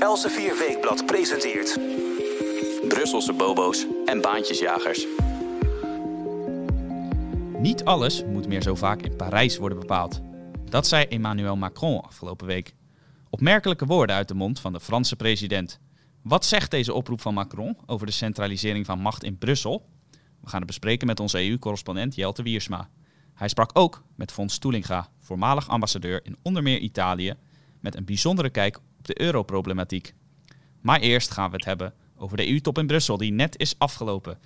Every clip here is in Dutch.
Elsevier Weekblad presenteert... Brusselse bobo's en baantjesjagers. Niet alles moet meer zo vaak in Parijs worden bepaald. Dat zei Emmanuel Macron afgelopen week. Opmerkelijke woorden uit de mond van de Franse president. Wat zegt deze oproep van Macron over de centralisering van macht in Brussel? We gaan het bespreken met onze EU-correspondent Jelte Wiersma. Hij sprak ook met Fons Stoelinga, voormalig ambassadeur in onder meer Italië, met een bijzondere kijk op de europroblematiek. Maar eerst gaan we het hebben over de EU-top in Brussel, die net is afgelopen.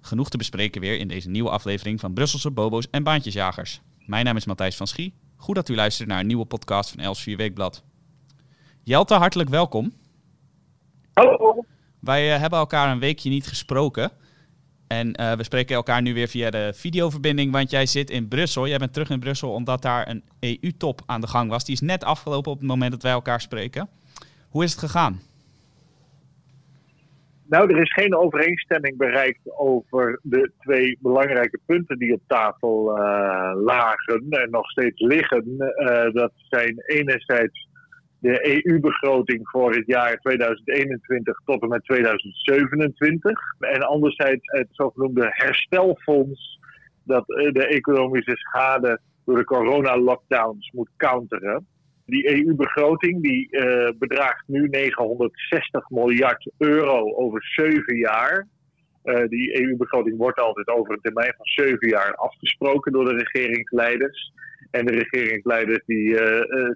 Genoeg te bespreken weer in deze nieuwe aflevering van Brusselse Bobo's en Baantjesjagers. Mijn naam is Matthijs van Schie. Goed dat u luistert naar een nieuwe podcast van Els 4 Weekblad. Jelte, hartelijk welkom. Hallo. Wij uh, hebben elkaar een weekje niet gesproken. En uh, we spreken elkaar nu weer via de videoverbinding, want jij zit in Brussel. Jij bent terug in Brussel omdat daar een EU-top aan de gang was. Die is net afgelopen op het moment dat wij elkaar spreken. Hoe is het gegaan? Nou, er is geen overeenstemming bereikt over de twee belangrijke punten die op tafel uh, lagen en nog steeds liggen. Uh, dat zijn enerzijds de EU-begroting voor het jaar 2021 tot en met 2027. En anderzijds het zogenoemde herstelfonds dat de economische schade door de corona-lockdowns moet counteren. Die EU-begroting die uh, bedraagt nu 960 miljard euro over zeven jaar. Uh, die EU-begroting wordt altijd over een termijn van zeven jaar afgesproken door de regeringsleiders. En de regeringsleiders die,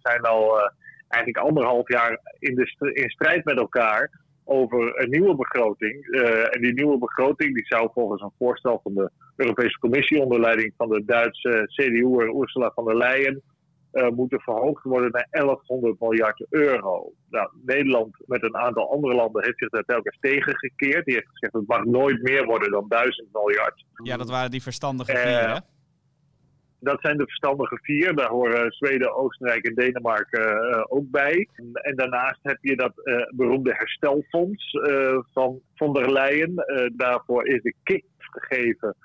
zijn al eigenlijk anderhalf jaar in, de in strijd met elkaar over een nieuwe begroting. en die nieuwe begroting die zou volgens een voorstel van de Europese Commissie onder leiding van de Duitse CDU Ursula von der Leyen uh, moeten verhoogd worden naar 1100 miljard euro. Nou, Nederland met een aantal andere landen heeft zich daar telkens tegengekeerd. Die heeft gezegd het mag nooit meer worden dan 1000 miljard. Ja, dat waren die verstandige vier, uh, hè? Dat zijn de verstandige vier. Daar horen Zweden, Oostenrijk en Denemarken uh, ook bij. En, daarnaast heb je dat beroemde herstelfonds van von der Leyen. daarvoor is de kick gegeven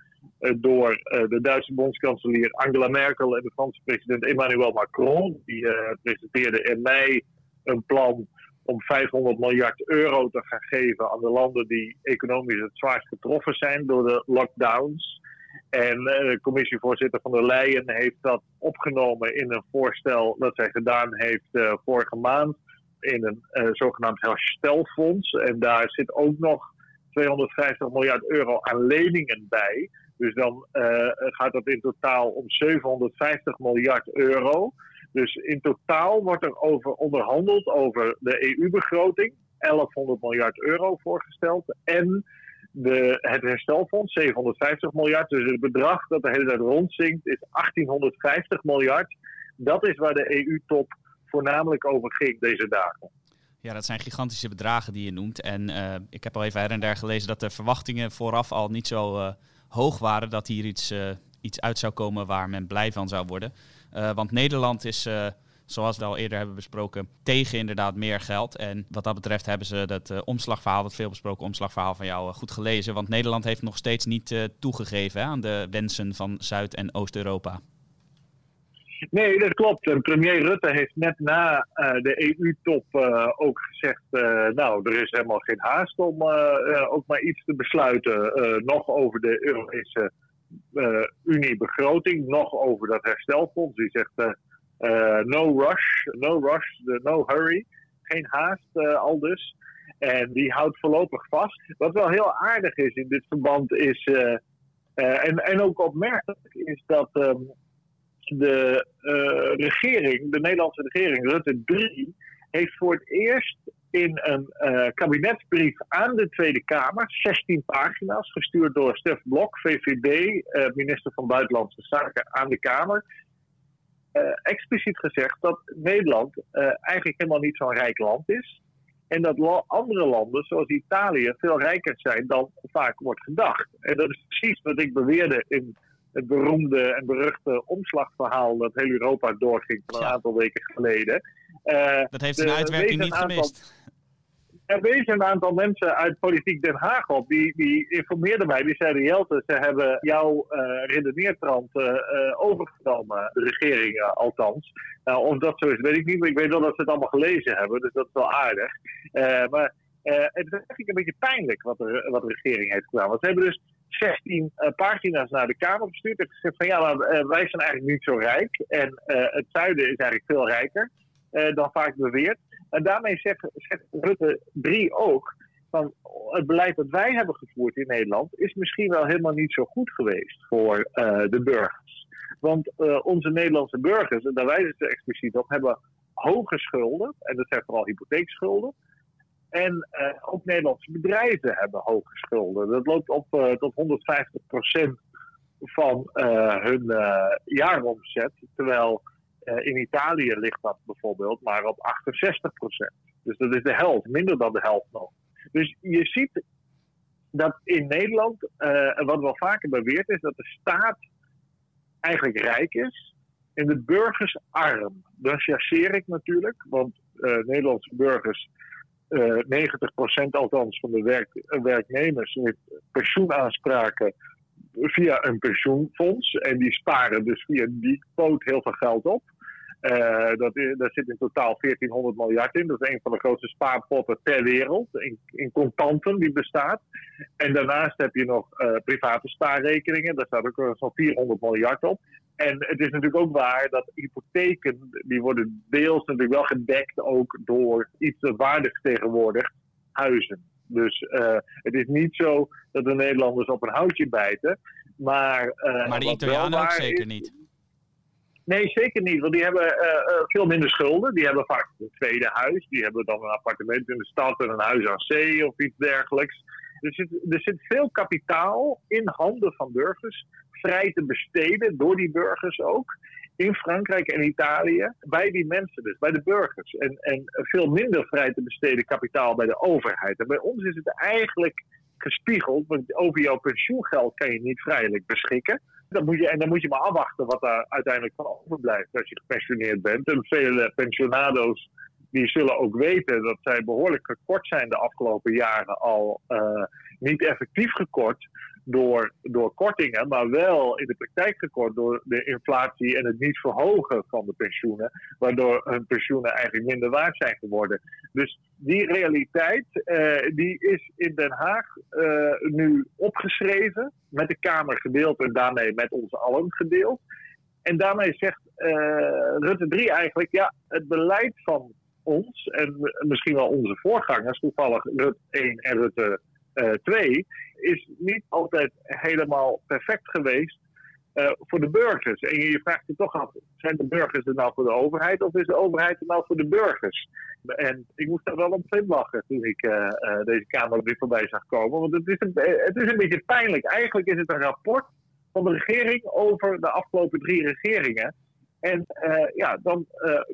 door de Duitse bondskanselier Angela Merkel en de Franse president Emmanuel Macron. Die presenteerden in mei een plan om 500 miljard euro te gaan geven aan de landen die economisch het zwaarst getroffen zijn door de lockdowns. En uh, de commissievoorzitter van der Leyen heeft dat opgenomen in een voorstel dat zij gedaan heeft uh, vorige maand in een zogenaamd herstelfonds. En daar zit ook nog 250 miljard euro aan leningen bij. Dus dan gaat dat in totaal om 750 miljard euro. Dus in totaal wordt er over onderhandeld over de EU-begroting. 1100 miljard euro voorgesteld. En de, het herstelfonds, 750 miljard. Dus het bedrag dat de hele tijd rondzinkt is 1850 miljard. Dat is waar de EU-top voornamelijk over ging deze dagen. Ja, dat zijn gigantische bedragen die je noemt. En uh, ik heb al even her en der gelezen dat de verwachtingen vooraf al niet zo... Uh, hoog waren dat hier iets, uh, iets uit zou komen waar men blij van zou worden. Want Nederland is, zoals we al eerder hebben besproken, tegen inderdaad meer geld. En wat dat betreft hebben ze dat omslagverhaal, dat veel besproken omslagverhaal van jou, goed gelezen. Want Nederland heeft nog steeds niet toegegeven hè, aan de wensen van Zuid- en Oost-Europa. Nee, dat klopt. Premier Rutte heeft net na uh, de EU-top uh, ook gezegd: uh, Nou, er is helemaal geen haast om ook maar iets te besluiten. nog over de Europese Unie-begroting, nog over dat herstelfonds. Die zegt: No rush, no rush, no hurry. Geen haast, al dus. En die houdt voorlopig vast. Wat wel heel aardig is in dit verband is. en, en ook opmerkelijk is dat. Um, de regering, de Nederlandse regering, Rutte 3, heeft voor het eerst in een uh, kabinetsbrief aan de Tweede Kamer, 16 pagina's, gestuurd door Stef Blok, VVD, minister van Buitenlandse Zaken aan de Kamer, expliciet gezegd dat Nederland eigenlijk helemaal niet zo'n rijk land is. En dat andere landen, zoals Italië, veel rijker zijn dan vaak wordt gedacht. En dat is precies wat ik beweerde in het beroemde en beruchte omslagverhaal dat heel Europa doorging van een aantal weken geleden. Uh, dat heeft zijn uitwerking niet aantal... gemist. Er wezen een aantal mensen uit Politiek Den Haag op. Die, die informeerden mij. Die zeiden: Jelte, ze hebben jouw uh, redeneertrand uh, overgenomen. De regering althans. Nou, of dat zo is, weet ik niet. Maar ik weet wel dat ze het allemaal gelezen hebben. Dus dat is wel aardig. maar het is eigenlijk een beetje pijnlijk wat de, wat de regering heeft gedaan. Want ze hebben dus 16 pagina's naar de Kamer gestuurd. En gezegd: van ja, maar wij zijn eigenlijk niet zo rijk. En het zuiden is eigenlijk veel rijker dan vaak beweerd. En daarmee zegt, Rutte 3 ook van het beleid dat wij hebben gevoerd in Nederland is misschien wel helemaal niet zo goed geweest voor uh, de burgers. Want uh, onze Nederlandse burgers, en daar wijzen ze expliciet op, hebben hoge schulden. En dat zijn vooral hypotheekschulden. En uh, ook Nederlandse bedrijven hebben hoge schulden. Dat loopt op tot 150% van hun jaaromzet. Terwijl in Italië ligt dat bijvoorbeeld maar op 68% Dus dat is de helft, minder dan de helft nog. Dus je ziet dat in Nederland, uh, wat wel vaker beweerd is, dat de staat eigenlijk rijk is en de burgers arm. Dat chasseer ik natuurlijk, want uh, Nederlandse burgers, 90% althans van de werk, werknemers, heeft pensioenaanspraken via een pensioenfonds. En die sparen dus via die poot heel veel geld op. Uh, dat, daar zit in totaal 1400 miljard in. Dat is een van de grootste spaarpotten ter wereld. In, in contanten die bestaat. En daarnaast heb je nog uh, private spaarrekeningen. Daar staat ook zo'n 400 miljard op. En het is natuurlijk ook waar dat hypotheken, die worden deels natuurlijk wel gedekt ook door iets waardigs tegenwoordig, huizen. Dus uh, het is niet zo dat de Nederlanders op een houtje bijten. Maar, maar de Italianen ook zeker niet. Nee, zeker niet. Want die hebben uh, uh, veel minder schulden. Die hebben vaak een tweede huis. Die hebben dan een appartement in de stad en een huis aan zee of iets dergelijks. Er zit, er zit veel kapitaal in handen van burgers. Vrij te besteden door die burgers ook. In Frankrijk en Italië. Bij die mensen dus, bij de burgers. En, en veel minder vrij te besteden kapitaal bij de overheid. En bij ons is het eigenlijk gespiegeld. Want over jouw pensioengeld kan je niet vrijelijk beschikken. Dan moet je, en dan moet je maar afwachten wat daar uiteindelijk van overblijft als je gepensioneerd bent. En vele pensionado's die zullen ook weten dat zij behoorlijk gekort zijn de afgelopen jaren al uh, niet effectief gekort door, door kortingen, maar wel in de praktijk gekort door de inflatie en het niet verhogen van de pensioenen, waardoor hun pensioenen eigenlijk minder waard zijn geworden. Dus die realiteit uh, die is in Den Haag uh, nu opgeschreven, met de Kamer gedeeld en daarmee met ons allen gedeeld. En daarmee zegt uh, Rutte 3 eigenlijk, ja, het beleid van ons en misschien wel onze voorgangers, toevallig Rutte 1 en Rutte 2, is niet altijd helemaal perfect geweest uh, voor de burgers. En je vraagt je toch af, zijn de burgers er nou voor de overheid of is de overheid er nou voor de burgers? En ik moest daar wel om lachen toen ik uh, deze Kamer weer voorbij zag komen. Want het is, een, het is een beetje pijnlijk. Eigenlijk is het een rapport van de regering over de afgelopen drie regeringen. En ja, dan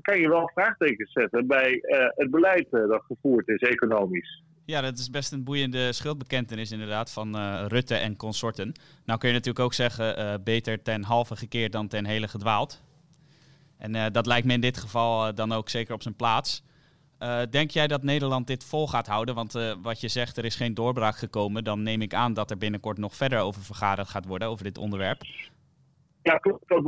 kan je wel vraagtekens zetten bij het beleid dat gevoerd is economisch. Ja, dat is best een boeiende schuldbekentenis inderdaad van uh, Rutte en consorten. Nou kun je natuurlijk ook zeggen, uh, beter ten halve gekeerd dan ten hele gedwaald. En uh, dat lijkt me in dit geval dan ook zeker op zijn plaats. denk jij dat Nederland dit vol gaat houden? Want wat je zegt, er is geen doorbraak gekomen. Dan neem ik aan dat er binnenkort nog verder over vergaderd gaat worden, over dit onderwerp. Ja,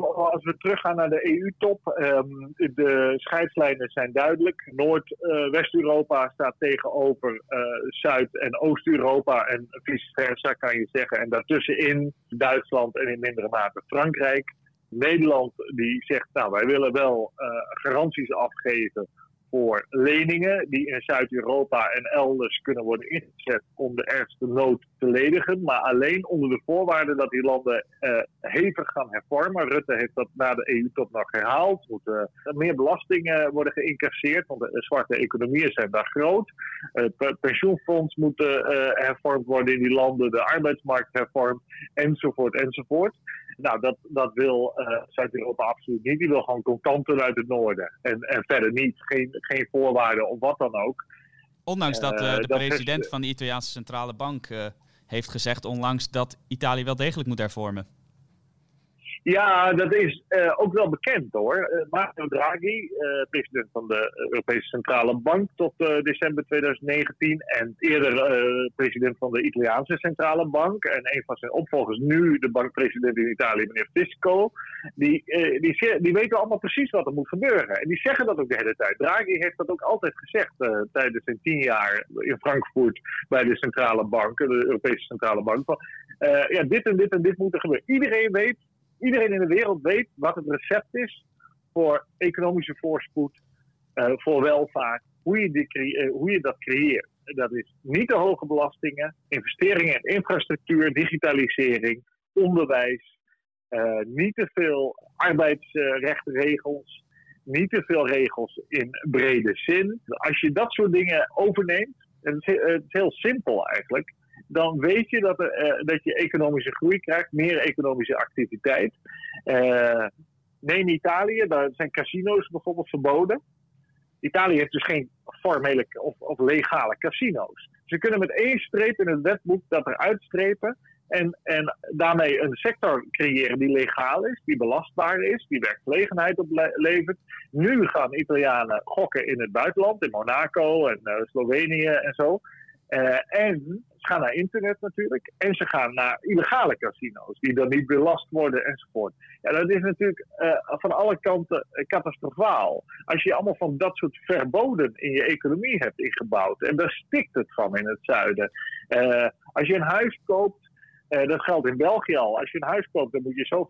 als we teruggaan naar de EU-top, um, de scheidslijnen zijn duidelijk. Noord-West-Europa staat tegenover uh, Zuid- en Oost-Europa en vice versa kan je zeggen. En daartussenin Duitsland en in mindere mate Frankrijk. Nederland die zegt, nou wij willen wel uh, garanties afgeven voor leningen die in Zuid-Europa en elders kunnen worden ingezet om de ergste nood te ledigen. Maar alleen onder de voorwaarde dat die landen uh, hevig gaan hervormen. Rutte heeft dat na de EU-top nog herhaald. Er moeten uh, meer belastingen worden geïncasseerd, want de zwarte economieën zijn daar groot. Het uh, pensioenfonds moet hervormd worden in die landen, de arbeidsmarkt hervormd, enzovoort, enzovoort. Nou, dat, dat wil Zuid-Europa absoluut niet. Die wil gewoon contanten uit het noorden. En, en verder niet. Geen, geen voorwaarden of wat dan ook. Ondanks dat uh, de dat president van de Italiaanse Centrale Bank heeft gezegd onlangs dat Italië wel degelijk moet hervormen. Ja, dat is uh, ook wel bekend hoor. Uh, Mario Draghi, uh, president van de Europese Centrale Bank tot december 2019 en eerder president van de Italiaanse Centrale Bank en een van zijn opvolgers nu de bankpresident in Italië, meneer Fisco, die, die, die weten allemaal precies wat er moet gebeuren. En die zeggen dat ook de hele tijd. Draghi heeft dat ook altijd gezegd tijdens zijn tien jaar in Frankfurt bij de Centrale Bank, de Europese Centrale Bank. Van, ja, dit en dit en dit moet er gebeuren. Iedereen weet iedereen in de wereld weet wat het recept is voor economische voorspoed, uh, voor welvaart, hoe je, uh, hoe je dat creëert. Dat is niet te hoge belastingen, investeringen in infrastructuur, digitalisering, onderwijs, uh, niet te veel arbeidsrechtregels, niet te veel regels in brede zin. Als je dat soort dingen overneemt, is, het is heel simpel eigenlijk dan weet je dat, er, eh, dat je economische groei krijgt, meer economische activiteit. Uh, neem Italië, daar zijn casino's bijvoorbeeld verboden. Italië heeft dus geen formele of, of legale casino's. Ze kunnen met één streep in het wetboek dat eruit strepen en, en daarmee een sector creëren die legaal is, die belastbaar is, die werkgelegenheid oplevert. Nu gaan Italianen gokken in het buitenland, in Monaco en uh, Slovenië en zo. Uh, en ze gaan naar internet natuurlijk. En ze gaan naar illegale casino's, die dan niet belast worden enzovoort. Ja, dat is natuurlijk uh, van alle kanten catastrofaal. Als je allemaal van dat soort verboden in je economie hebt ingebouwd. En daar stikt het van in het zuiden. Als je een huis koopt. dat geldt in België al. Als je een huis koopt, dan moet je zo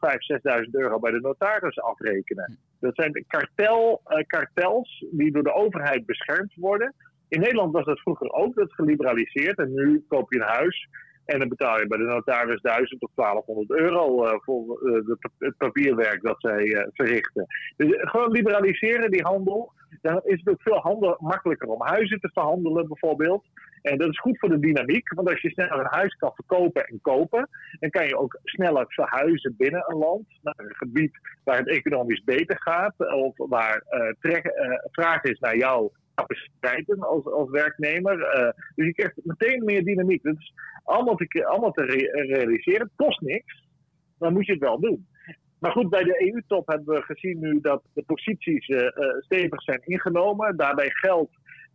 5.000, 6.000 euro bij de notaris afrekenen. Dat zijn kartel, kartels die door de overheid beschermd worden. In Nederland was dat vroeger ook, dat geliberaliseerd. En nu koop je een huis en dan betaal je bij de notaris 1000 of 1200 euro uh, voor uh, het papierwerk dat zij uh, verrichten. Dus gewoon liberaliseren die handel. Dan is het ook veel handel, makkelijker om huizen te verhandelen bijvoorbeeld. En dat is goed voor de dynamiek, want als je sneller een huis kan verkopen en kopen, dan kan je ook sneller verhuizen binnen een land naar een gebied waar het economisch beter gaat, of waar vraag is naar jouw capaciteiten als, als werknemer. Uh, dus je krijgt meteen meer dynamiek. Dat is allemaal te, allemaal te realiseren. Kost niks, dan moet je het wel doen. Maar goed, bij de EU-top hebben we gezien nu dat de posities uh, stevig zijn ingenomen. Daarbij geldt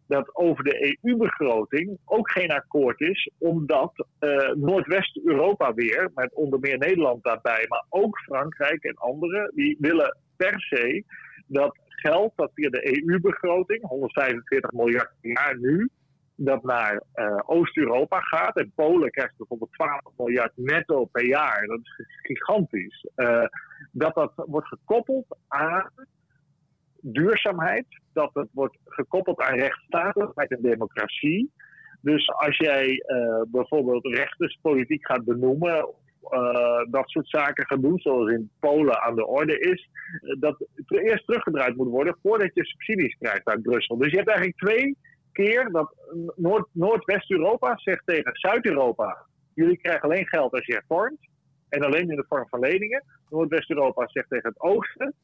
dat over de EU-begroting ook geen akkoord is, omdat Noordwest-Europa weer, met onder meer Nederland daarbij, maar ook Frankrijk en anderen, die willen per se dat geld dat via de EU-begroting, 145 miljard per jaar nu, dat naar uh, Oost-Europa gaat. En Polen krijgt bijvoorbeeld 12 miljard netto per jaar. Dat is gigantisch. Uh, dat dat wordt gekoppeld aan duurzaamheid. Dat het wordt gekoppeld aan rechtsstatelijkheid en democratie. Dus als jij uh, bijvoorbeeld rechterspolitiek gaat benoemen dat soort zaken gaan doen, zoals in Polen aan de orde is, uh, dat eerst teruggedraaid moet worden voordat je subsidies krijgt uit Brussel. Dus je hebt eigenlijk twee keer dat Noord, Noordwest-Europa zegt tegen Zuid-Europa: jullie krijgen alleen geld als je hervormt. En alleen in de vorm van leningen. Noordwest-Europa zegt tegen het oosten: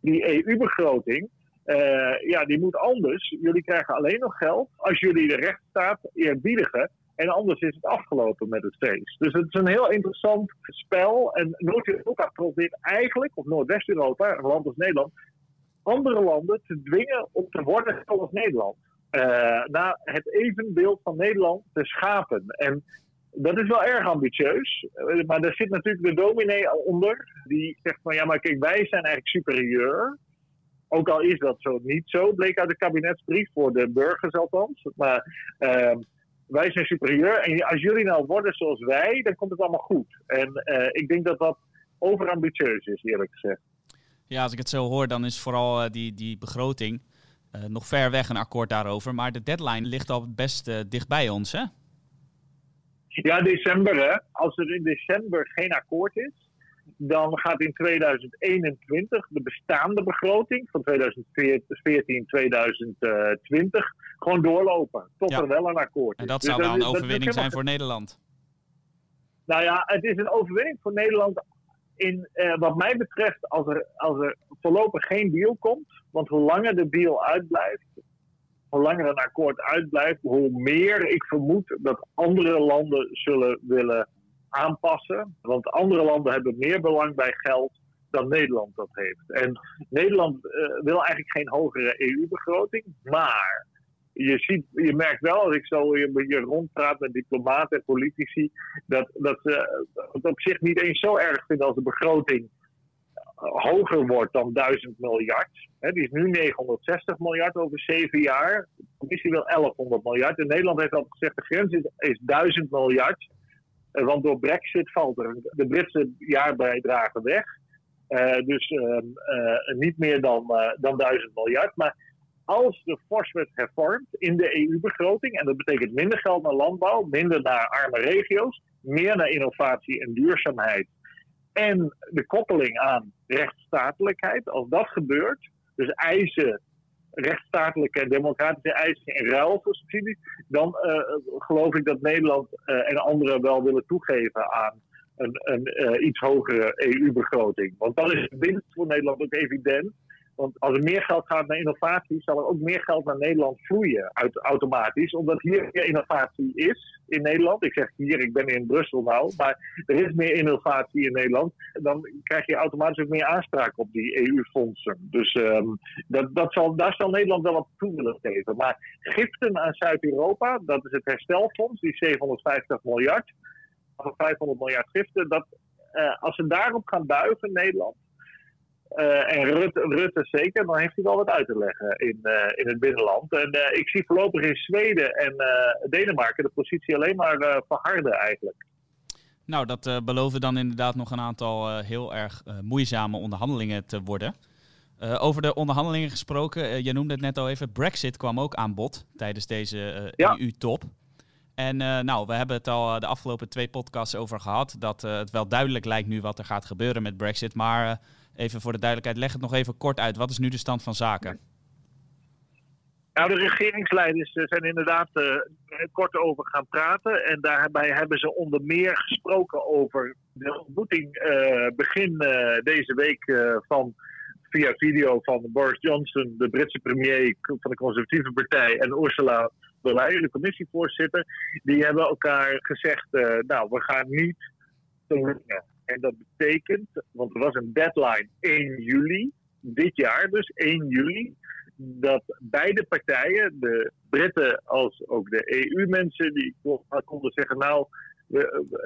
die EU-begroting, uh, ja, die moet anders. Jullie krijgen alleen nog geld als jullie de rechtsstaat eerbiedigen. En anders is het afgelopen met het feest. Dus het is een heel interessant spel. En Noord-Europa probeert eigenlijk, of Noordwest-Europa, een land als Nederland, andere landen te dwingen om te worden zoals Nederland. Uh, naar het evenbeeld van Nederland te schapen. En dat is wel erg ambitieus. Eh, maar daar zit natuurlijk de dominee onder. Die zegt van ja, maar kijk, wij zijn eigenlijk superieur. Ook al is dat zo niet zo, bleek uit de kabinetsbrief voor de burgers althans. Maar uh, wij zijn superieur. En als jullie nou worden zoals wij, dan komt het allemaal goed. En uh, ik denk dat dat overambitieus is, eerlijk gezegd. Ja, als ik het zo hoor, dan is vooral uh, die, die begroting uh, nog ver weg een akkoord daarover. Maar de deadline ligt al best dicht bij ons, hè? Ja, december, hè. Als er in december geen akkoord is, dan gaat in 2021 de bestaande begroting van 2014, 2020 gewoon doorlopen. Tot er wel een akkoord is. En dat zou dus wel een overwinning zijn voor Nederland. Nou ja, het is een overwinning voor Nederland in, eh, wat mij betreft als er, als er voorlopig geen deal komt. Want hoe langer de deal uitblijft, hoe langer een akkoord uitblijft, hoe meer ik vermoed dat andere landen zullen willen aanpassen. Want andere landen hebben meer belang bij geld dan Nederland dat heeft. En Nederland wil eigenlijk geen hogere EU-begroting, maar je, ziet, je merkt wel, als ik zo beetje rondpraat met diplomaten en politici, dat, dat ze het op zich niet eens zo erg vinden als de begroting hoger wordt dan 1000 miljard. die is nu 960 miljard over zeven jaar. De commissie wil 1100 miljard. En Nederland heeft al gezegd, de grens is, is 1000 miljard. Eh, want door brexit valt er de Britse jaarbijdrage weg. Uh, dus uh, niet meer dan, dan 1000 miljard. Maar als de fors werd hervormd in de EU-begroting, en dat betekent minder geld naar landbouw, minder naar arme regio's, meer naar innovatie en duurzaamheid en de koppeling aan rechtsstatelijkheid, als dat gebeurt, dus eisen, rechtsstatelijke en democratische eisen in ruil voor subsidies, dan uh, geloof ik dat Nederland uh, en anderen wel willen toegeven aan een, een uh, iets hogere EU-begroting. Want dan is de winst voor Nederland ook evident. Want als er meer geld gaat naar innovatie, zal er ook meer geld naar Nederland vloeien uit, automatisch. Omdat hier meer innovatie is in Nederland. Ik zeg hier, ik ben in Brussel nou, maar er is meer innovatie in Nederland. Dan krijg je automatisch ook meer aanspraak op die EU-fondsen. Dus um, dat, dat zal, daar zal Nederland wel op toe willen geven. Maar giften aan Zuid-Europa, dat is het herstelfonds, die 750 miljard. Of 500 miljard giften, dat, uh, als ze daarop gaan buigen, Nederland, uh, en Rutte, Rutte zeker, dan heeft hij wel wat uit te leggen in, uh, in het binnenland. En uh, ik zie voorlopig in Zweden en Denemarken de positie alleen maar verharden eigenlijk. Nou, dat beloven dan inderdaad nog een aantal heel erg moeizame onderhandelingen te worden. over de onderhandelingen gesproken, je noemde het net al even, Brexit kwam ook aan bod tijdens deze ja. EU-top. En nou, we hebben het al de afgelopen twee podcasts over gehad, dat het wel duidelijk lijkt nu wat er gaat gebeuren met Brexit. Maar even voor de duidelijkheid, leg het nog even kort uit. Wat is nu de stand van zaken? Nou, de regeringsleiders eh, zijn inderdaad uh, kort over gaan praten. En daarbij hebben ze onder meer gesproken over de ontmoeting uh, begin deze week van via video van Boris Johnson, de Britse premier van de Conservatieve Partij, en Ursula von der Leyen, de commissievoorzitter. Die hebben elkaar gezegd: Nou, we gaan niet verlengen. En dat betekent, want er was een deadline 1 juli, dit jaar dus 1 juli, dat beide partijen, de Britten als ook de EU-mensen, die konden zeggen, nou,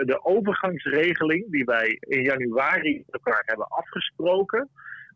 de overgangsregeling die wij in januari met elkaar hebben afgesproken,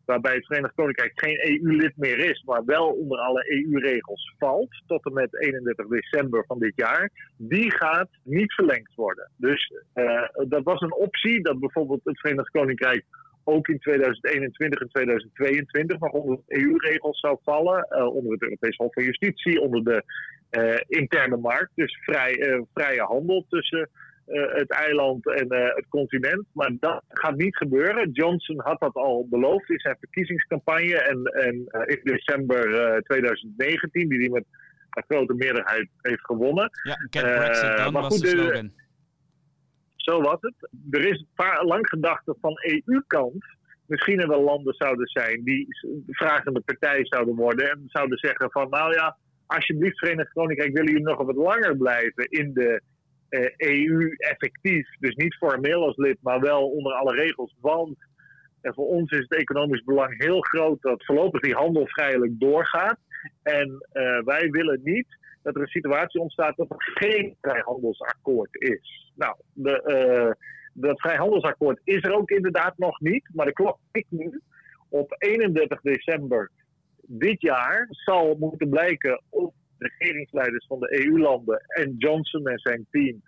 waarbij het Verenigd Koninkrijk geen EU-lid meer is, maar wel onder alle EU-regels valt, tot en met 31 december van dit jaar, die gaat niet verlengd worden. Dus uh, dat was een optie dat bijvoorbeeld het Verenigd Koninkrijk ook in 2021 en 2022 nog onder de EU-regels zou vallen, uh, onder het Europees Hof van Justitie, onder de uh, interne markt, dus vrij, vrije handel tussen het eiland en uh, het continent. Maar dat gaat niet gebeuren. Johnson had dat al beloofd in zijn verkiezingscampagne. En, en uh, in december 2019, die hij met een grote meerderheid heeft gewonnen. Ja, Get Brexit dan was goed, de slogan. Zo was het. Er is lang gedacht dat van EU-kant misschien er wel landen zouden zijn die vragende partij zouden worden. En zouden zeggen van nou ja, alsjeblieft Verenigd Koninkrijk willen jullie nog wat langer blijven in de EU eh, e effectief, dus niet formeel als lid, maar wel onder alle regels. Want en voor ons is het economisch belang heel groot dat voorlopig die handel vrijelijk doorgaat. En uh, wij willen niet dat er een situatie ontstaat dat er geen vrijhandelsakkoord is. Nou, de, dat vrijhandelsakkoord is er ook inderdaad nog niet, maar de klok tikt nu. Op 31 december dit jaar zal moeten blijken of regeringsleiders van de EU-landen en Johnson en zijn team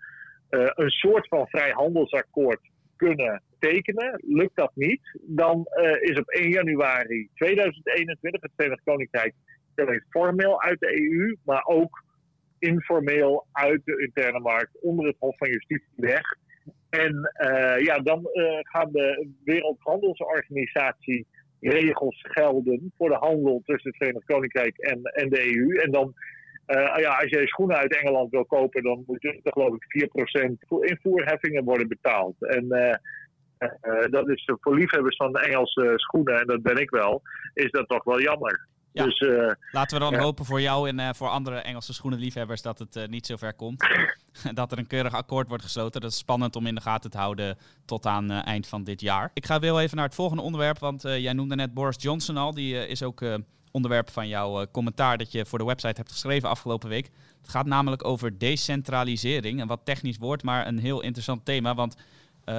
uh, een soort van vrijhandelsakkoord kunnen tekenen. Lukt dat niet, dan uh, is op 1 januari 2021 het Verenigd Koninkrijk formeel uit de EU, maar ook informeel uit de interne markt onder het Hof van Justitie weg. En uh, ja, dan gaan de Wereldhandelsorganisatie regels gelden voor de handel tussen het Verenigd Koninkrijk en, en de EU. En dan uh, ja, als je schoenen uit Engeland wil kopen, dan moet er geloof ik 4% invoerheffingen worden betaald. En uh, uh, dat is voor liefhebbers van Engelse schoenen, en dat ben ik wel, is dat toch wel jammer. Ja. Dus, Laten we dan hopen voor jou en voor andere Engelse schoenenliefhebbers dat het niet zo ver komt. dat er een keurig akkoord wordt gesloten. Dat is spannend om in de gaten te houden tot aan eind van dit jaar. Ik ga wel even naar het volgende onderwerp, want jij noemde net Boris Johnson al. Die is ook onderwerp van jouw commentaar dat je voor de website hebt geschreven afgelopen week. Het gaat namelijk over decentralisering. Een wat technisch woord, maar een heel interessant thema. Want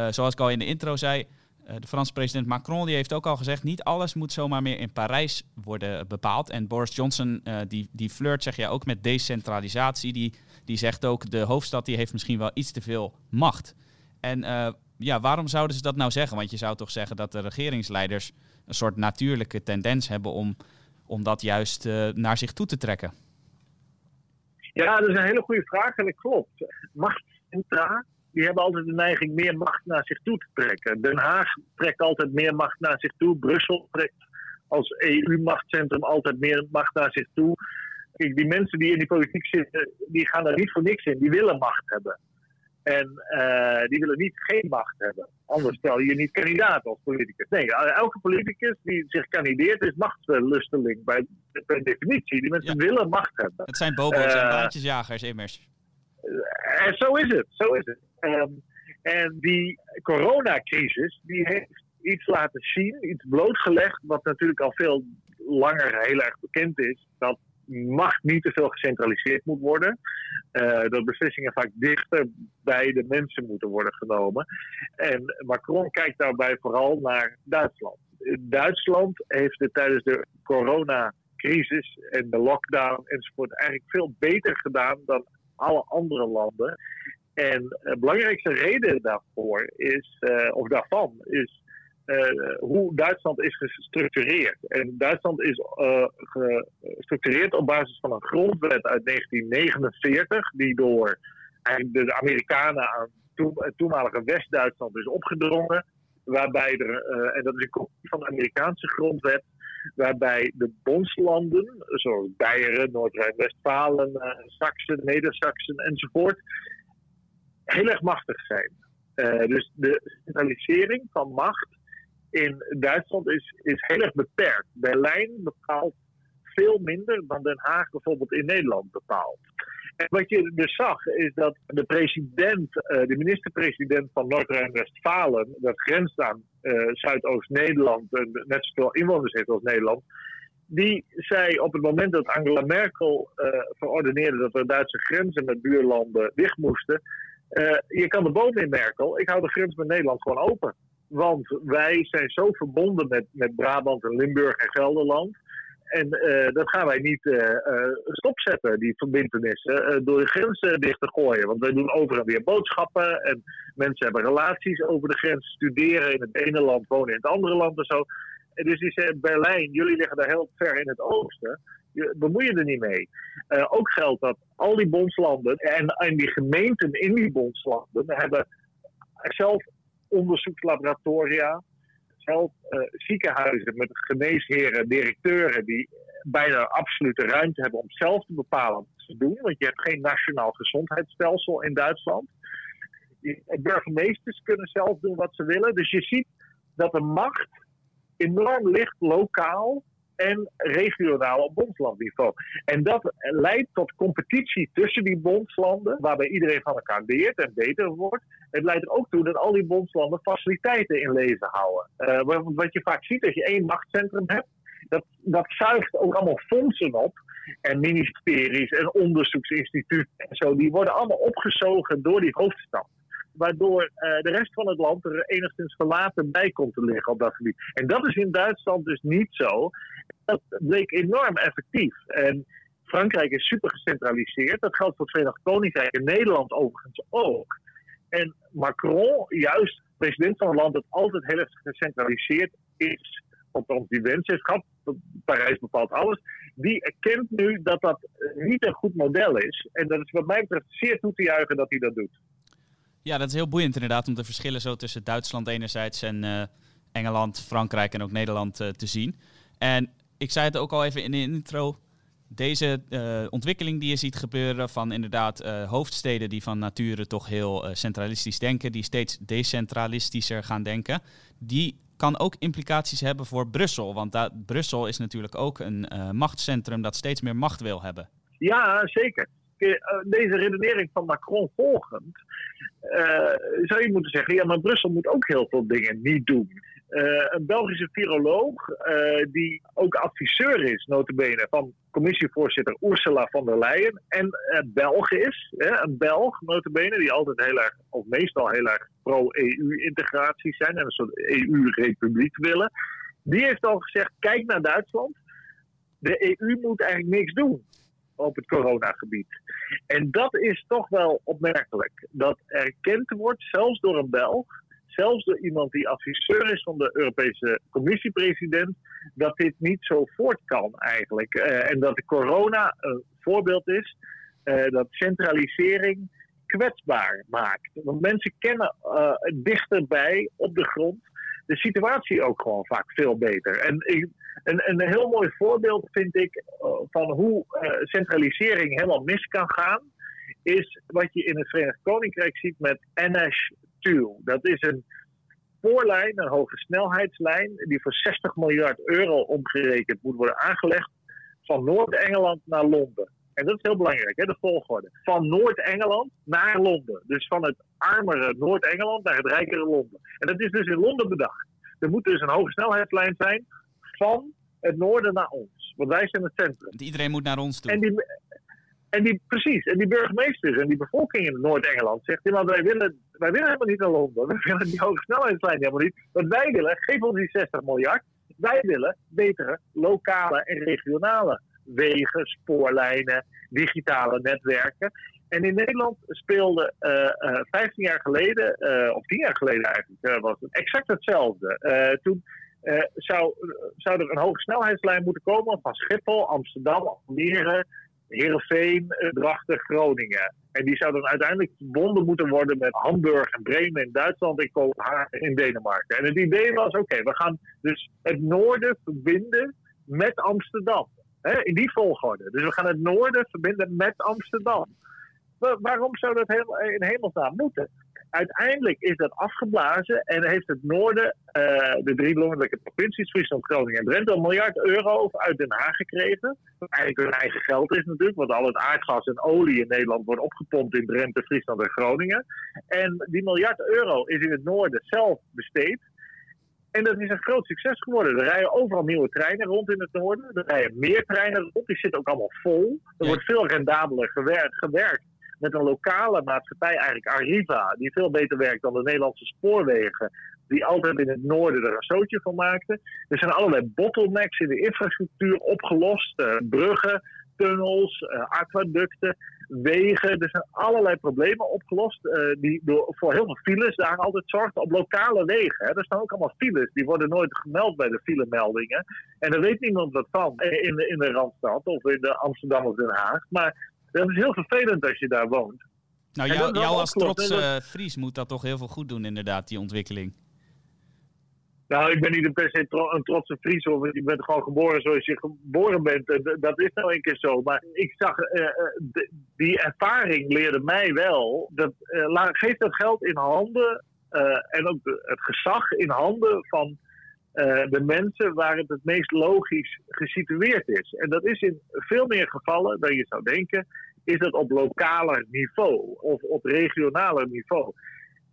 zoals ik al in de intro zei eh, de Franse president Macron die heeft ook al gezegd, niet alles moet zomaar meer in Parijs worden bepaald. En Boris Johnson die, die flirt, zeg je ook, met decentralisatie. Die, die zegt ook, de hoofdstad die heeft misschien wel iets te veel macht. En ja, waarom zouden ze dat nou zeggen? Want je zou toch zeggen dat de regeringsleiders een soort natuurlijke tendens hebben om, om dat juist naar zich toe te trekken. Ja, dat is een hele goede vraag en dat klopt. Machtscentra die hebben altijd de neiging meer macht naar zich toe te trekken. Den Haag trekt altijd meer macht naar zich toe. Brussel trekt als EU-machtscentrum altijd meer macht naar zich toe. Kijk, die mensen die in die politiek zitten, die gaan er niet voor niks in. Die willen macht hebben. En uh, die willen niet geen macht hebben. Anders stel je niet kandidaat als politicus. Nee, elke politicus die zich kandideert is machtslusteling bij, per definitie. Die mensen willen macht hebben. Het zijn bobo's uh, en baantjesjagers immers. En zo is het, zo is het. Ehm, en die coronacrisis, die heeft iets laten zien, iets blootgelegd, wat natuurlijk al veel langer heel erg bekend is. Dat macht niet te veel gecentraliseerd moet worden. Uh, dat beslissingen vaak dichter bij de mensen moeten worden genomen. En Macron kijkt daarbij vooral naar Duitsland. Duitsland heeft het tijdens de coronacrisis en de lockdown enzovoort eigenlijk veel beter gedaan dan alle andere landen. En de belangrijkste reden daarvoor is, uh, of daarvan, is uh, hoe Duitsland is gestructureerd. En Duitsland is uh, gestructureerd op basis van een grondwet uit 1949, die door de Amerikanen aan het toenmalige West-Duitsland is opgedrongen. Waarbij er, en dat is een kopie van de Amerikaanse grondwet, waarbij de bondslanden, zoals Beieren, Noord-Rijn-Westfalen, Saxen, Neder-Saxen enzovoort, heel erg machtig zijn. Dus de centralisering van macht in Duitsland is, is heel erg beperkt. Berlijn bepaalt veel minder dan Den Haag bijvoorbeeld in Nederland bepaalt. En wat je dus zag, is dat de president, uh, de minister-president van Noord-Rijn-Westfalen, dat grenst aan uh, Zuidoost-Nederland, net zoveel inwoners heeft als Nederland, die zei op het moment dat Angela Merkel uh, verordeneerde dat de Duitse grenzen met buurlanden dicht moesten, je kan de boom in Merkel. Ik hou de grens met Nederland gewoon open. Want wij zijn zo verbonden met, met Brabant en Limburg en Gelderland. En uh, dat gaan wij niet uh, stopzetten, die verbindenissen, door de grenzen dicht te gooien. Want wij doen overal weer boodschappen en mensen hebben relaties over de grens, studeren in het ene land, wonen in het andere land en zo. En dus die zei Berlijn, jullie liggen daar heel ver in het oosten je bemoei je er niet mee. Ook geldt dat al die bondslanden en, en die gemeenten in die bondslanden hebben zelf onderzoekslaboratoria, zelf uh, ziekenhuizen met geneesheren, directeuren die bijna absolute ruimte hebben om zelf te bepalen wat ze doen. Want je hebt geen nationaal gezondheidsstelsel in Duitsland. Burgemeesters kunnen zelf doen wat ze willen. Dus je ziet dat de macht enorm ligt lokaal en regionaal op bondslandniveau. En dat leidt tot competitie tussen die bondslanden, waarbij iedereen van elkaar leert en beter wordt. Het leidt er ook toe dat al die bondslanden faciliteiten in leven houden. Uh, wat je vaak ziet, als je één machtscentrum hebt, dat, dat zuigt ook allemaal fondsen op. En ministeries en onderzoeksinstituten en zo, die worden allemaal opgezogen door die hoofdstad waardoor uh, de rest van het land er enigszins verlaten bij komt te liggen op dat gebied. En dat is in Duitsland dus niet zo. Dat bleek enorm effectief. En Frankrijk is super gecentraliseerd. Dat geldt voor het Verenigd Koninkrijk en Nederland overigens ook. En Macron, juist president van een land dat altijd heel erg gecentraliseerd is, althans die wens Parijs bepaalt alles, die erkent nu dat dat niet een goed model is. En dat is wat mij betreft zeer toe te juichen dat hij dat doet. Ja, dat is heel boeiend inderdaad om de verschillen zo tussen Duitsland enerzijds en uh, Engeland, Frankrijk en ook Nederland uh, te zien. En ik zei het ook al even in de intro. Deze uh, ontwikkeling die je ziet gebeuren van inderdaad hoofdsteden die van nature toch heel centralistisch denken, die steeds decentralistischer gaan denken, die kan ook implicaties hebben voor Brussel. Want Brussel is natuurlijk ook een machtscentrum dat steeds meer macht wil hebben. Ja, zeker. Deze redenering van Macron volgend, zou je moeten zeggen, ja, maar Brussel moet ook heel veel dingen niet doen. Uh, een Belgische viroloog, die ook adviseur is, notabene, van commissievoorzitter Ursula von der Leyen. En Belg is, een Belg, notabene, die altijd heel erg, of meestal heel erg pro-EU-integratie zijn en een soort EU-republiek willen. Die heeft al gezegd, kijk naar Duitsland. De EU moet eigenlijk niks doen op het coronagebied. En dat is toch wel opmerkelijk. Dat erkend wordt, zelfs door een Belg, zelfs door iemand die adviseur is van de Europese Commissiepresident, dat dit niet zo voort kan eigenlijk. Uh, en dat de corona een voorbeeld is uh, dat centralisering kwetsbaar maakt. Want mensen kennen uh, dichterbij op de grond de situatie ook gewoon vaak veel beter. En een, een heel mooi voorbeeld vind ik van hoe centralisering helemaal mis kan gaan, is wat je in het Verenigd Koninkrijk ziet met NH dat is een spoorlijn, een hoge snelheidslijn, die voor 60 miljard euro omgerekend moet worden aangelegd van Noord-Engeland naar Londen. En dat is heel belangrijk, hè, de volgorde. Van Noord-Engeland naar Londen. Dus van het armere Noord-Engeland naar het rijkere Londen. En dat is dus in Londen bedacht. Er moet dus een hoge snelheidslijn zijn van het noorden naar ons. Want wij zijn het centrum. Iedereen moet naar ons toe. En die, en die, precies, en die burgemeesters en die bevolking in Noord-Engeland zegt, ja, maar wij willen, wij willen helemaal niet naar Londen. Wij willen die hoge snelheidslijn helemaal niet. Wat wij willen, geef ons die 60 miljard. Wij willen betere lokale en regionale wegen, spoorlijnen, digitale netwerken. En in Nederland speelde uh, uh, 15 jaar geleden, uh, of 10 jaar geleden eigenlijk, was het exact hetzelfde. toen zou, zou er een hoge snelheidslijn moeten komen van Schiphol, Amsterdam, Almere, Heerenveen, Drachten, Groningen. En die zou dan uiteindelijk verbonden moeten worden met Hamburg en Bremen in Duitsland en Kopenhagen in Denemarken. En het idee was, oké, we gaan dus het noorden verbinden met Amsterdam. In die volgorde. Dus we gaan het noorden verbinden met Amsterdam. waarom zou dat in hemelsnaam moeten? uiteindelijk is dat afgeblazen en heeft het noorden, uh, de drie noordelijke provincies, Friesland, Groningen en Drenthe, een miljard euro uit Den Haag gekregen. Wat eigenlijk hun eigen geld is natuurlijk, want al het aardgas en olie in Nederland wordt opgepompt in Drenthe, Friesland en Groningen. En die miljard euro is in het noorden zelf besteed. En dat is een groot succes geworden. Er rijden overal nieuwe treinen rond in het noorden. Er rijden meer treinen rond. Die zitten ook allemaal vol. Er wordt veel rendabeler gewerkt, gewerkt met een lokale maatschappij, eigenlijk Arriva, die veel beter werkt dan de Nederlandse spoorwegen, die altijd in het noorden er een zootje van maakten. Er zijn allerlei bottlenecks in de infrastructuur opgelost, uh, bruggen, tunnels, uh, aquaducten, wegen. Er zijn allerlei problemen opgelost uh, die door, voor heel veel files daar altijd zorgden op lokale wegen. Hè. Er staan ook allemaal files, die worden nooit gemeld bij de filemeldingen. En daar weet niemand wat van in de, in de Randstad of in de Amsterdam of Den Haag. Maar dat is heel vervelend als je daar woont. Nou, jou, jou als trotse uh, Fries moet dat toch heel veel goed doen, inderdaad, die ontwikkeling. Nou, ik ben niet per se een trotse Fries, of ik ben gewoon geboren zoals je geboren bent. Dat is nou een keer zo. Maar ik zag, uh, die ervaring leerde mij wel. Dat, uh, geef dat geld in handen en ook het gezag in handen van de mensen waar het het meest logisch gesitueerd is. En dat is in veel meer gevallen dan je zou denken is dat op lokaler niveau of op regionaler niveau.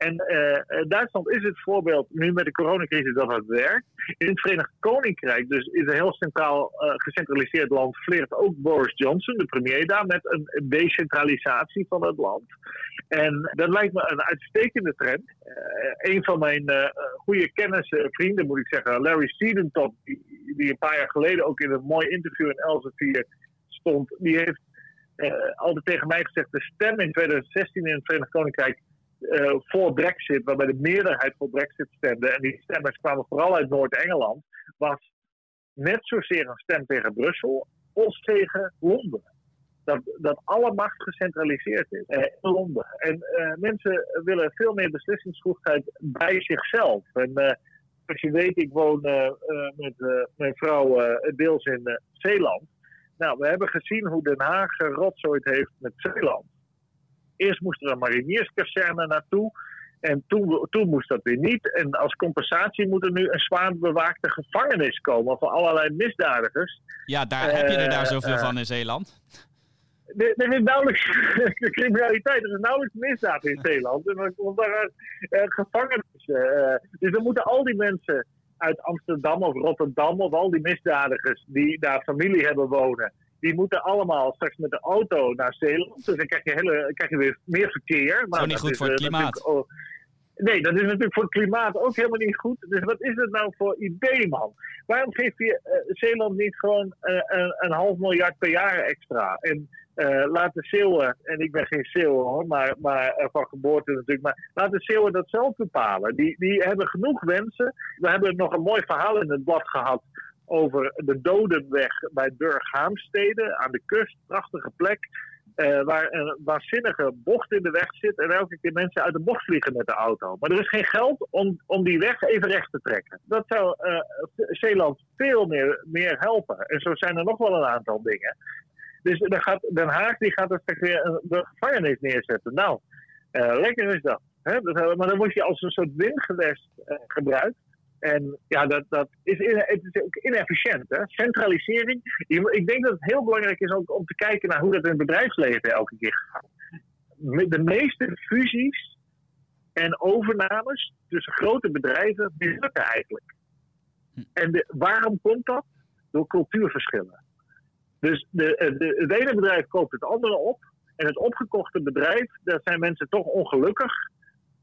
En uh, Duitsland is het voorbeeld nu met de coronacrisis dat het werkt. In het Verenigd Koninkrijk, dus is een heel centraal uh, gecentraliseerd land, fleert ook Boris Johnson, de premier daar, met een decentralisatie van het land. En dat lijkt me een uitstekende trend. Uh, een van mijn goede kennissen, vrienden moet ik zeggen, Larry Siedentop, die, die, een paar jaar geleden ook in een mooi interview in Elsevier stond, die heeft altijd tegen mij gezegd: de stem in 2016 in het Verenigd Koninkrijk uh, voor Brexit, waarbij de meerderheid voor Brexit stemde, en die stemmers kwamen vooral uit Noord-Engeland, was net zozeer een stem tegen Brussel als tegen Londen. Dat, dat alle macht gecentraliseerd is in Londen. En mensen willen veel meer beslissingsvoegheid bij zichzelf. En als je weet, ik woon met mijn vrouw deels in Zeeland. Nou, we hebben gezien hoe Den Haag rotzooid heeft met Zeeland. Eerst moest er een marinierskazerne naartoe. En toen, toen moest dat weer niet. En als compensatie moet er nu een zwaar bewaakte gevangenis komen voor allerlei misdadigers. Ja, daar heb je er daar zoveel van in Zeeland. Er is nauwelijks criminaliteit, er is nauwelijks misdaad in Zeeland. En dan komt daar uh, gevangenis. dus dan moeten al die mensen uit Amsterdam of Rotterdam of al die misdadigers die daar familie hebben wonen, die moeten allemaal straks met de auto naar Zeeland. Dus dan krijg je, hele, krijg je weer meer verkeer. Maar niet goed voor het klimaat. Nee, dat is natuurlijk voor het klimaat ook helemaal niet goed. Dus wat is het nou voor idee, man? Waarom geef je uh, Zeeland niet gewoon uh, een, een, half miljard per jaar extra? En uh, laat de Zeeuwen, en ik ben geen Zeeuw hoor, maar, maar van geboorte natuurlijk, maar laat de Zeeuwen dat zelf bepalen. Die, die hebben genoeg wensen. We hebben nog een mooi verhaal in het blad gehad over de Dodenweg bij Burghaamstede aan de kust. Prachtige plek. Uh, waar een waanzinnige bocht in de weg zit en elke keer mensen uit de bocht vliegen met de auto. Maar er is geen geld om, om die weg even recht te trekken. Dat zou uh, Zeeland veel meer, meer helpen. En zo zijn er nog wel een aantal dingen. Dus dan gaat Den Haag die gaat er straks weer de gevangenis neerzetten. Nou, uh, lekker is dat. Hè? Maar dan word je als een soort windgewest gebruikt. En ja, dat, dat is, het is ook inefficiënt. Hè? Centralisering. Ik denk dat het heel belangrijk is ook om te kijken naar hoe dat in het bedrijfsleven elke keer gaat. De meeste fusies en overnames tussen grote bedrijven mislukken eigenlijk. En de, waarom komt dat? Door cultuurverschillen. Dus de, de, het ene bedrijf koopt het andere op. En het opgekochte bedrijf, daar zijn mensen toch ongelukkig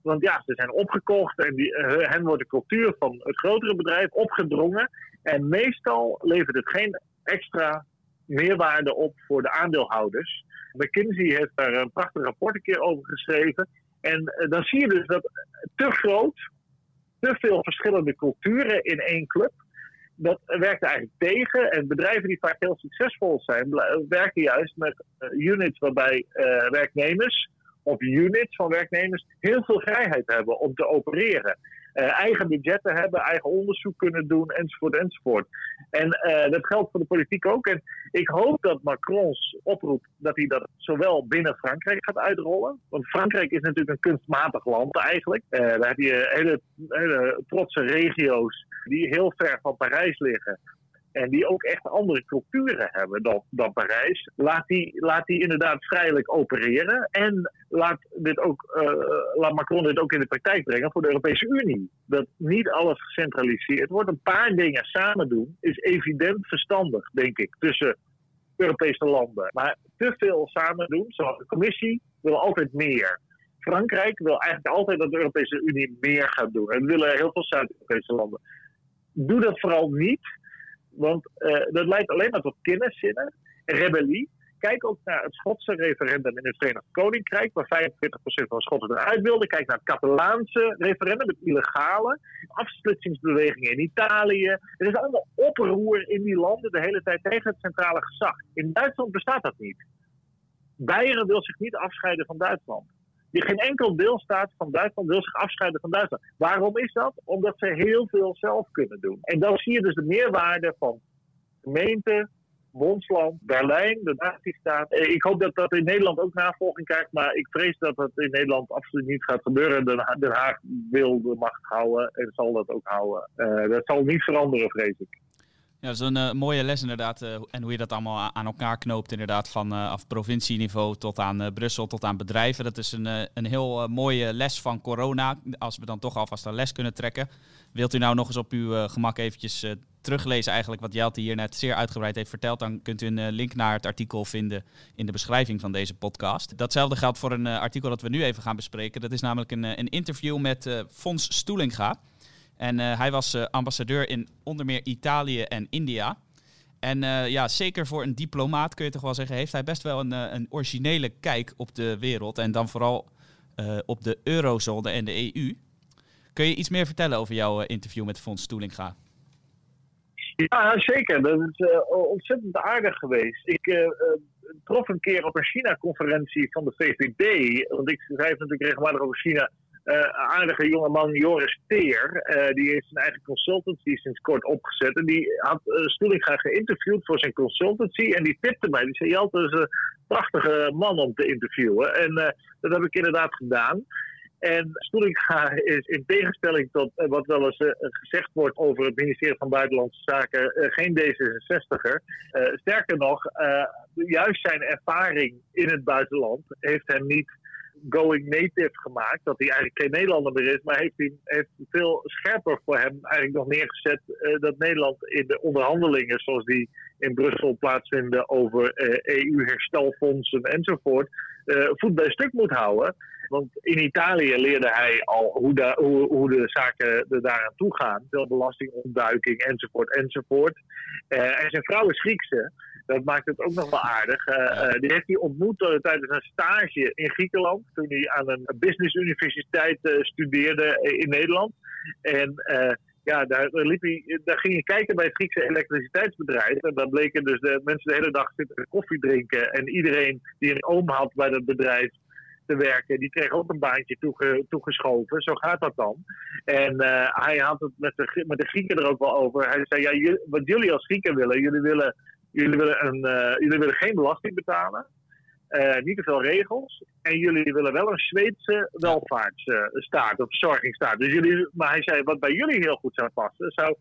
want ja, ze zijn opgekocht en die, uh, hen wordt de cultuur van het grotere bedrijf opgedrongen. En meestal levert het geen extra meerwaarde op voor de aandeelhouders. McKinsey heeft daar een prachtig rapport een keer over geschreven. En uh, dan zie je dus dat te groot, te veel verschillende culturen in één club. Dat werkt eigenlijk tegen. En bedrijven die vaak heel succesvol zijn, werken juist met uh, units waarbij werknemers of units van werknemers heel veel vrijheid hebben om te opereren. Uh, eigen budgetten hebben, eigen onderzoek kunnen doen, enzovoort, enzovoort. En uh, dat geldt voor de politiek ook. En ik hoop dat Macrons oproep, dat hij dat zowel binnen Frankrijk gaat uitrollen. Want Frankrijk is natuurlijk een kunstmatig land eigenlijk. Uh, daar heb je hele, hele trotse regio's die heel ver van Parijs liggen en die ook echt andere culturen hebben dan, dan Parijs, laat die, laat die inderdaad vrijelijk opereren. En laat, dit ook, uh, laat Macron dit ook in de praktijk brengen voor de Europese Unie. Dat niet alles gecentraliseerd wordt. Een paar dingen samen doen is evident verstandig, denk ik, tussen Europese landen. Maar te veel samen doen, zoals de Commissie, wil altijd meer. Frankrijk wil eigenlijk altijd dat de Europese Unie meer gaat doen. En willen heel veel Zuid-Europese landen. Doe dat vooral niet want uh, dat leidt alleen maar tot kenniszinnen, rebellie. Kijk ook naar het Schotse referendum in het Verenigd Koninkrijk, waar 45% van Schotten eruit wilden. Kijk naar het Catalaanse referendum, het illegale. Afsplitsingsbewegingen in Italië. Er is allemaal oproer in die landen de hele tijd tegen het centrale gezag. In Duitsland bestaat dat niet. Beieren wil zich niet afscheiden van Duitsland. Die geen enkel deelstaat van Duitsland wil zich afscheiden van Duitsland. Waarom is dat? Omdat ze heel veel zelf kunnen doen. En dan zie je dus de meerwaarde van gemeente, Bondsland, Berlijn, de nazistaat. Eh, ik hoop dat dat in Nederland ook navolging krijgt, maar ik vrees dat dat in Nederland absoluut niet gaat gebeuren. Den Haag wil de macht houden en zal dat ook houden. Uh, dat zal niet veranderen, vrees ik. Ja, dat is een uh, mooie les inderdaad. Uh, en hoe je dat allemaal aan elkaar knoopt, inderdaad, van uh, af provincieniveau tot aan Brussel, tot aan bedrijven. Dat is een, een heel mooie les van corona. Als we dan toch alvast een les kunnen trekken. Wilt u nou nog eens op uw gemak eventjes teruglezen eigenlijk wat Jelte hier net zeer uitgebreid heeft verteld, dan kunt u een link naar het artikel vinden in de beschrijving van deze podcast. Datzelfde geldt voor een artikel dat we nu even gaan bespreken. Dat is namelijk een, een interview met Fons Stoelinga. En uh, hij was uh, ambassadeur in onder meer Italië en India. En uh, ja, zeker voor een diplomaat kun je toch wel zeggen, heeft hij best wel een, een originele kijk op de wereld. En dan vooral op de eurozone en de EU. Kun je iets meer vertellen over jouw interview met Fons Stoelinga? Ja, zeker. Dat is ontzettend aardig geweest. Ik trof een keer op een China-conferentie van de VVD. Want ik schrijf natuurlijk regelmatig over China aardige jongeman Joris Teer. Uh, die heeft zijn eigen consultancy sinds kort opgezet. En die had uh, Stoelinga geïnterviewd voor zijn consultancy. En die tipte mij. Die zei: dat is een prachtige man om te interviewen. En dat heb ik inderdaad gedaan. En Stoelinga is in tegenstelling tot wat wel eens gezegd wordt over het ministerie van Buitenlandse Zaken geen D66er. sterker nog, juist zijn ervaring in het buitenland heeft hem niet going native gemaakt. Dat hij eigenlijk geen Nederlander meer is. Maar heeft, hij, heeft veel scherper voor hem eigenlijk nog neergezet uh, dat Nederland in de onderhandelingen zoals die in Brussel plaatsvinden over EU-herstelfondsen eh, e enzovoort. Uh, voet bij stuk moet houden. Want in Italië leerde hij al hoe de, hoe, hoe de zaken er daaraan toe gaan. Veel belastingontduiking enzovoort enzovoort. en zijn vrouw is Griekse. Dat maakt het ook nog wel aardig. Uh, die heeft hij ontmoet uh, tijdens een stage in Griekenland. Toen hij aan een business universiteit studeerde in Nederland. En ja, daar, liep hij, daar ging hij kijken bij het Griekse elektriciteitsbedrijf. En dan bleken dus de mensen de hele dag zitten koffie drinken. En iedereen die een oom had bij dat bedrijf te werken, die kreeg ook een baantje toege, toegeschoven. Zo gaat dat dan. En hij had het met de, met de Grieken er ook wel over. Hij zei, ja, wat jullie als Grieken willen, jullie willen Jullie willen, uh, jullie willen geen belasting betalen. Uh, niet te veel regels. En jullie willen wel een Zweedse welvaartsstaat of verzorgingsstaat. Dus jullie, maar hij zei, wat bij jullie heel goed zou passen, zou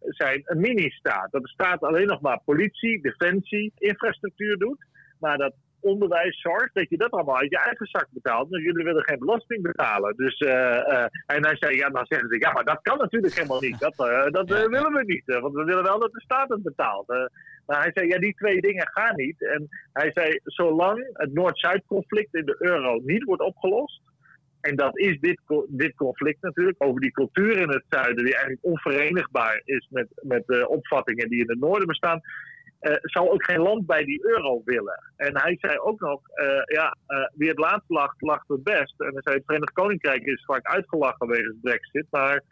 zijn een mini-staat. Dat de staat alleen nog maar politie, defensie, infrastructuur doet. Maar dat onderwijs, zorg, dat je dat allemaal uit je eigen zak betaalt. Dus jullie willen geen belasting betalen. Dus, uh, en hij zei, ja, dan zeggen ze, ja, maar dat kan natuurlijk helemaal niet. Dat, dat willen we niet, want we willen wel dat de staat het betaalt. Maar hij zei, ja, die twee dingen gaan niet. En hij zei, zolang het Noord-Zuid-conflict in de euro niet wordt opgelost, en dat is dit, dit conflict natuurlijk, over die cultuur in het zuiden, die eigenlijk onverenigbaar is met, met de opvattingen die in het noorden bestaan uh, zal ook geen land bij die euro willen. En hij zei ook nog, uh, ja, uh, wie het laatst lacht, lacht het best. En hij zei, het Verenigd Koninkrijk is vaak uitgelachen wegens Brexit, maar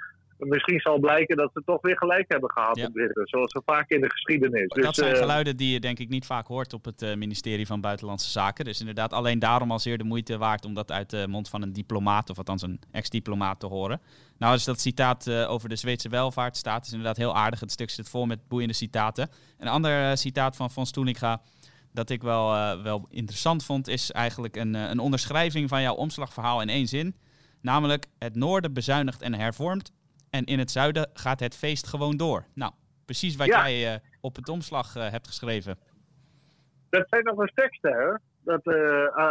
misschien zal blijken dat ze toch weer gelijk hebben gehad ja. Britten, zoals zo vaak in de geschiedenis. Dat dus, zijn geluiden die je denk ik niet vaak hoort op het ministerie van Buitenlandse Zaken. Dus inderdaad alleen daarom al zeer de moeite waard om dat uit de mond van een diplomaat, of althans een ex-diplomaat te horen. Nou, dus dat citaat uh, over de Zweedse welvaartsstaat is inderdaad heel aardig. Het stuk zit vol met boeiende citaten. Een ander uh, citaat van Van Stoeninga dat ik wel, uh, wel interessant vond, is eigenlijk een, een onderschrijving van jouw omslagverhaal in één zin. Namelijk, het noorden bezuinigt en hervormt en in het zuiden gaat het feest gewoon door. Nou, precies wat ja. jij op het omslag hebt geschreven. Dat zijn nog eens teksten, hè? Dat,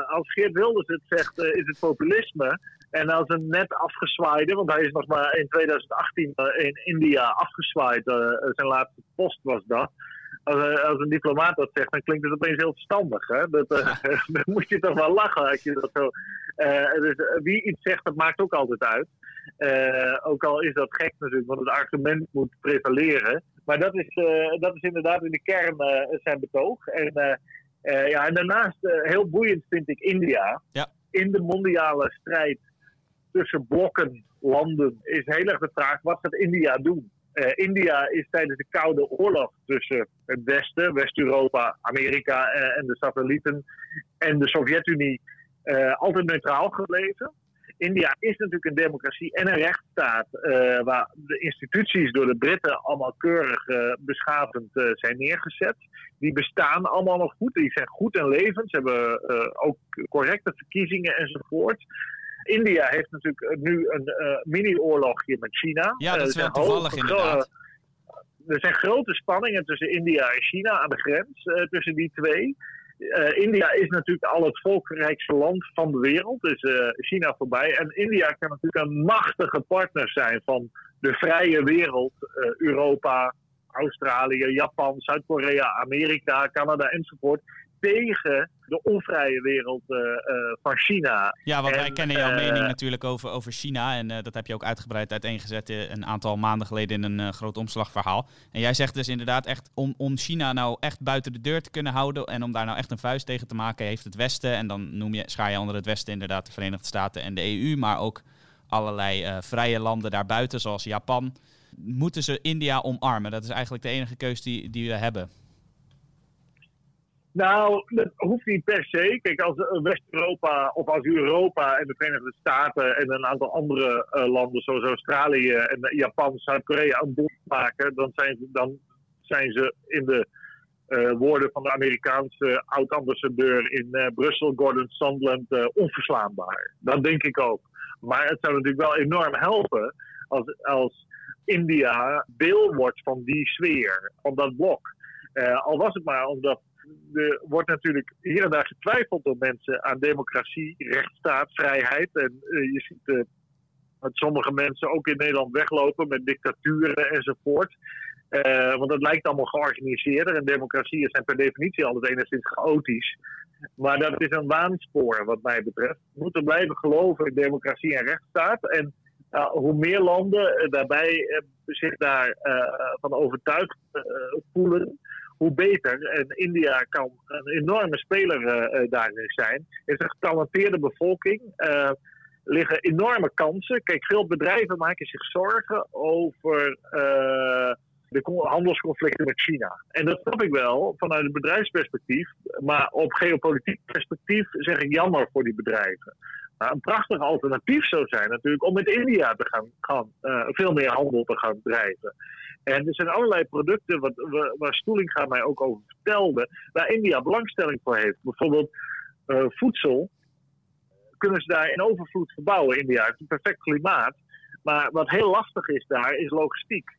als Geert Wilders het zegt, is het populisme. En als een net afgezwaaide, want hij is nog maar in 2018 eh, in India afgezwaaid, zijn laatste post was dat. Als, als, een diplomaat dat zegt, dan klinkt het opeens heel verstandig. Hè? Dat, uh, dan moet je toch wel lachen als je dat zo. dus, wie iets zegt, dat maakt ook altijd uit. ook al is dat gek natuurlijk, want het argument moet prevaleren. Maar dat is, dat is inderdaad in de kern zijn betoog. En, ja, en daarnaast, heel boeiend vind ik India. Ja. In de mondiale strijd tussen blokken landen is heel erg de vraag: wat gaat India doen? Uh, India is tijdens de Koude Oorlog tussen het Westen, West-Europa, Amerika uh, en de satellieten en de Sovjet-Unie uh, altijd neutraal gebleven. India is natuurlijk een democratie en een rechtsstaat waar de instituties door de Britten allemaal keurig beschavend zijn neergezet. Die bestaan allemaal nog goed, die zijn goed en levend. Ze hebben ook correcte verkiezingen enzovoort. India heeft natuurlijk nu een uh, mini-oorlogje met China. Ja, dat is wel toevallig inderdaad. Er zijn grote spanningen tussen India en China aan de grens, tussen die twee. Uh, India is natuurlijk al het volkrijkste land van de wereld, dus China voorbij. En India kan natuurlijk een machtige partner zijn van de vrije wereld, Europa, Australië, Japan, Zuid-Korea, Amerika, Canada enzovoort tegen de onvrije wereld uh, uh, van China. Ja, want wij kennen jouw mening natuurlijk over, over China. En dat heb je ook uitgebreid uiteengezet een aantal maanden geleden in een groot omslagverhaal. En jij zegt dus inderdaad echt om, om China nou echt buiten de deur te kunnen houden en om daar nou echt een vuist tegen te maken, heeft het Westen, en dan noem je, schaar je onder het Westen inderdaad de Verenigde Staten en de EU, maar ook allerlei vrije landen daarbuiten, zoals Japan, moeten ze India omarmen. Dat is eigenlijk de enige keus die, die we hebben. Nou, dat hoeft niet per se. Kijk, als West-Europa of als Europa en de Verenigde Staten en een aantal andere uh, landen zoals Australië en Japan, Zuid-Korea een bond maken, dan zijn ze, dan zijn ze in de uh, woorden van de Amerikaanse oud-ambassadeur in uh, Brussel, Gordon Sondland, onverslaanbaar. Dat denk ik ook. Maar het zou natuurlijk wel enorm helpen als, als India deel wordt van die sfeer, van dat blok. Al was het maar omdat er wordt natuurlijk hier en daar getwijfeld door mensen aan democratie, rechtsstaat, vrijheid. En uh, je ziet uh, dat sommige mensen ook in Nederland weglopen met dictaturen enzovoort. Uh, want het lijkt allemaal georganiseerder en democratieën zijn per definitie altijd enigszins chaotisch. Maar dat is een waanspoor wat mij betreft. We moeten blijven geloven in democratie en rechtsstaat. En hoe meer landen daarbij uh, zich daarvan van overtuigd voelen, hoe beter. En India kan een enorme speler daarin zijn. Het is een getalenteerde bevolking liggen enorme kansen. Kijk, veel bedrijven maken zich zorgen over uh, de handelsconflicten met China. En dat snap ik wel vanuit een bedrijfsperspectief. Maar op geopolitiek perspectief zeg ik jammer voor die bedrijven. Maar een prachtig alternatief zou zijn natuurlijk om met India te gaan, gaan uh, veel meer handel te gaan drijven. En er zijn allerlei producten, wat, waar Stoelinga mij ook over vertelde, waar India belangstelling voor heeft. Bijvoorbeeld uh, voedsel kunnen ze daar in overvloed verbouwen. India heeft een perfect klimaat. Maar wat heel lastig is daar, is logistiek.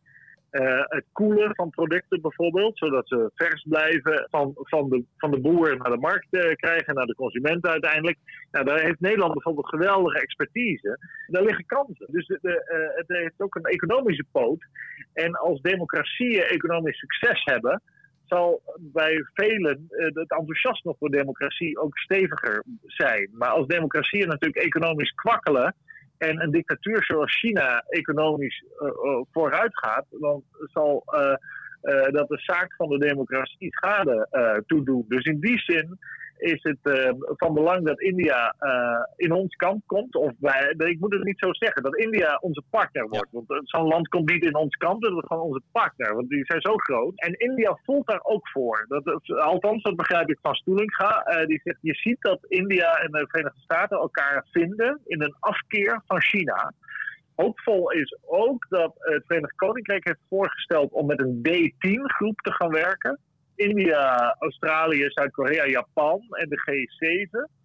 Uh, het koelen van producten bijvoorbeeld, zodat ze vers blijven van, van, de, van de boer naar de markt uh, krijgen, naar de consument uiteindelijk. Nou, daar heeft Nederland bijvoorbeeld geweldige expertise. Daar liggen kansen. Dus de, uh, het heeft ook een economische poot. En als democratieën economisch succes hebben, zal bij velen het enthousiasme voor democratie ook steviger zijn. Maar als democratieën natuurlijk economisch kwakkelen en een dictatuur zoals China economisch uh, uh, vooruit gaat, dan zal uh, dat de zaak van de democratie schade toedoen. Dus in die zin is het uh, van belang dat India uh, in ons kamp komt. Of wij, ik moet het niet zo zeggen, dat India onze partner wordt. Ja. Want zo'n land komt niet in ons kamp, dat is gewoon onze partner. Want die zijn zo groot. En India voelt daar ook voor. Dat, althans, dat begrijp ik van Stoelinga. Uh, die zegt, je ziet dat India en de Verenigde Staten elkaar vinden in een afkeer van China. Hoopvol is ook dat het Verenigd Koninkrijk heeft voorgesteld om met een D10-groep te gaan werken. India, Australië, Zuid-Korea, Japan en de G7.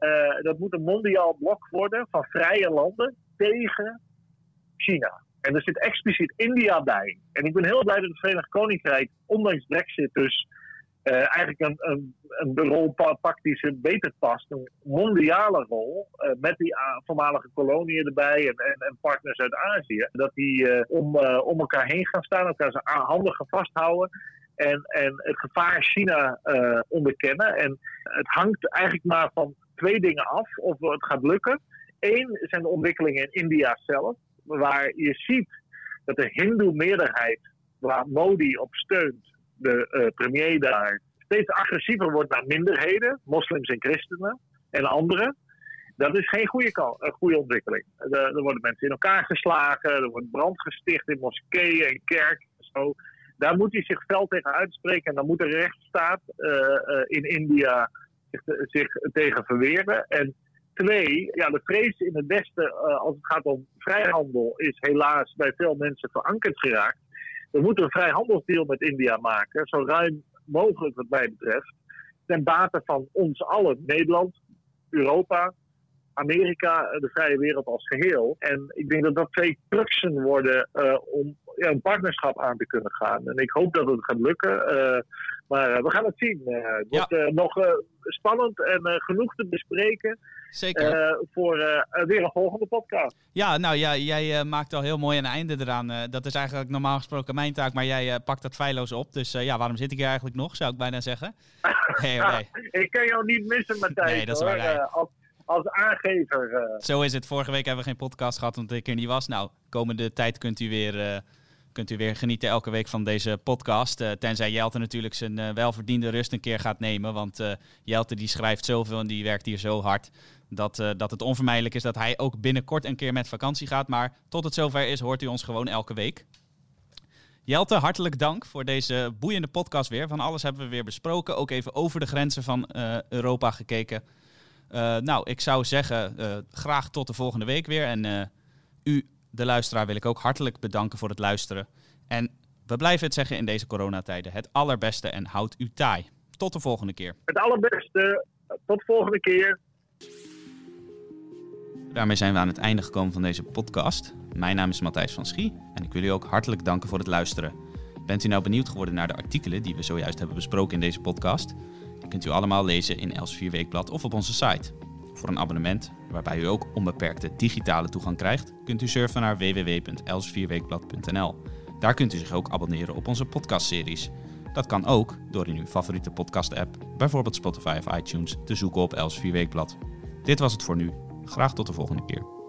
Uh, dat moet een mondiaal blok worden van vrije landen tegen China. En er zit expliciet India bij. En ik ben heel blij dat het Verenigd Koninkrijk, ondanks Brexit, dus uh, eigenlijk een, een, een rol pakt die ze beter past. Een mondiale rol, uh, met die voormalige koloniën erbij en, en, en, partners uit Azië. Dat die om, om elkaar heen gaan staan, elkaar zijn handen gaan vasthouden en, en het gevaar China uh, onderkennen. En het hangt eigenlijk maar van twee dingen af of het gaat lukken. Eén zijn de ontwikkelingen in India zelf, waar je ziet dat de Hindoe-meerderheid, waar Modi op steunt, de uh, premier daar, steeds agressiever wordt naar minderheden, moslims en christenen en anderen. Dat is geen goede, goede ontwikkeling. Er, er worden mensen in elkaar geslagen, er wordt brand gesticht in moskeeën en kerken en zo daar moet hij zich fel tegen uitspreken. En dan moet de rechtsstaat uh, uh, in India zich, tegen verweren. En twee, ja, de vrees in het Westen uh, als het gaat om vrijhandel is helaas bij veel mensen verankerd geraakt. We moeten een vrijhandelsdeal met India maken, zo ruim mogelijk wat mij betreft. Ten bate van ons allen, Nederland, Europa, Amerika, de vrije wereld als geheel. En ik denk dat dat twee cruxen worden om ja, een partnerschap aan te kunnen gaan. En ik hoop dat het gaat lukken. Uh, maar uh, we gaan het zien. het ja. wordt nog spannend en genoeg te bespreken. Zeker. voor weer een volgende podcast. Ja, nou ja, jij maakt al heel mooi een einde eraan. dat is eigenlijk normaal gesproken mijn taak, maar jij pakt dat feilloos op. Dus ja, waarom zit ik hier eigenlijk nog, zou ik bijna zeggen. oh, ik kan jou niet missen, Matthijs. Nee, dat is waar als aangever. Uh. Zo is het. Vorige week hebben we geen podcast gehad omdat ik er niet was. Nou, komende tijd kunt u weer, kunt u weer genieten elke week van deze podcast. Uh, tenzij Jelte natuurlijk zijn welverdiende rust een keer gaat nemen. Want Jelte die schrijft zoveel en die werkt hier zo hard. Dat, dat het onvermijdelijk is dat hij ook binnenkort een keer met vakantie gaat. Maar tot het zover is, hoort u ons gewoon elke week. Jelte, hartelijk dank voor deze boeiende podcast weer. Van alles hebben we weer besproken. Ook even over de grenzen van Europa gekeken. Uh, nou, ik zou zeggen, uh, graag tot de volgende week weer. En uh, u, de luisteraar, wil ik ook hartelijk bedanken voor het luisteren. En we blijven het zeggen in deze coronatijden. Het allerbeste en houd u taai. Tot de volgende keer. Het allerbeste. Tot de volgende keer. Daarmee zijn we aan het einde gekomen van deze podcast. Mijn naam is Matthijs van Schie en ik wil u ook hartelijk danken voor het luisteren. Bent u nou benieuwd geworden naar de artikelen die we zojuist hebben besproken in deze podcast? Die kunt u allemaal lezen in Els Weekblad of op onze site. Voor een abonnement, waarbij u ook onbeperkte digitale toegang krijgt, kunt u surfen naar www.elsvierweekblad.nl. Daar kunt u zich ook abonneren op onze podcastseries. Dat kan ook door in uw favoriete podcast-app, bijvoorbeeld Spotify of iTunes, te zoeken op Els Weekblad. Dit was het voor nu. Graag tot de volgende keer.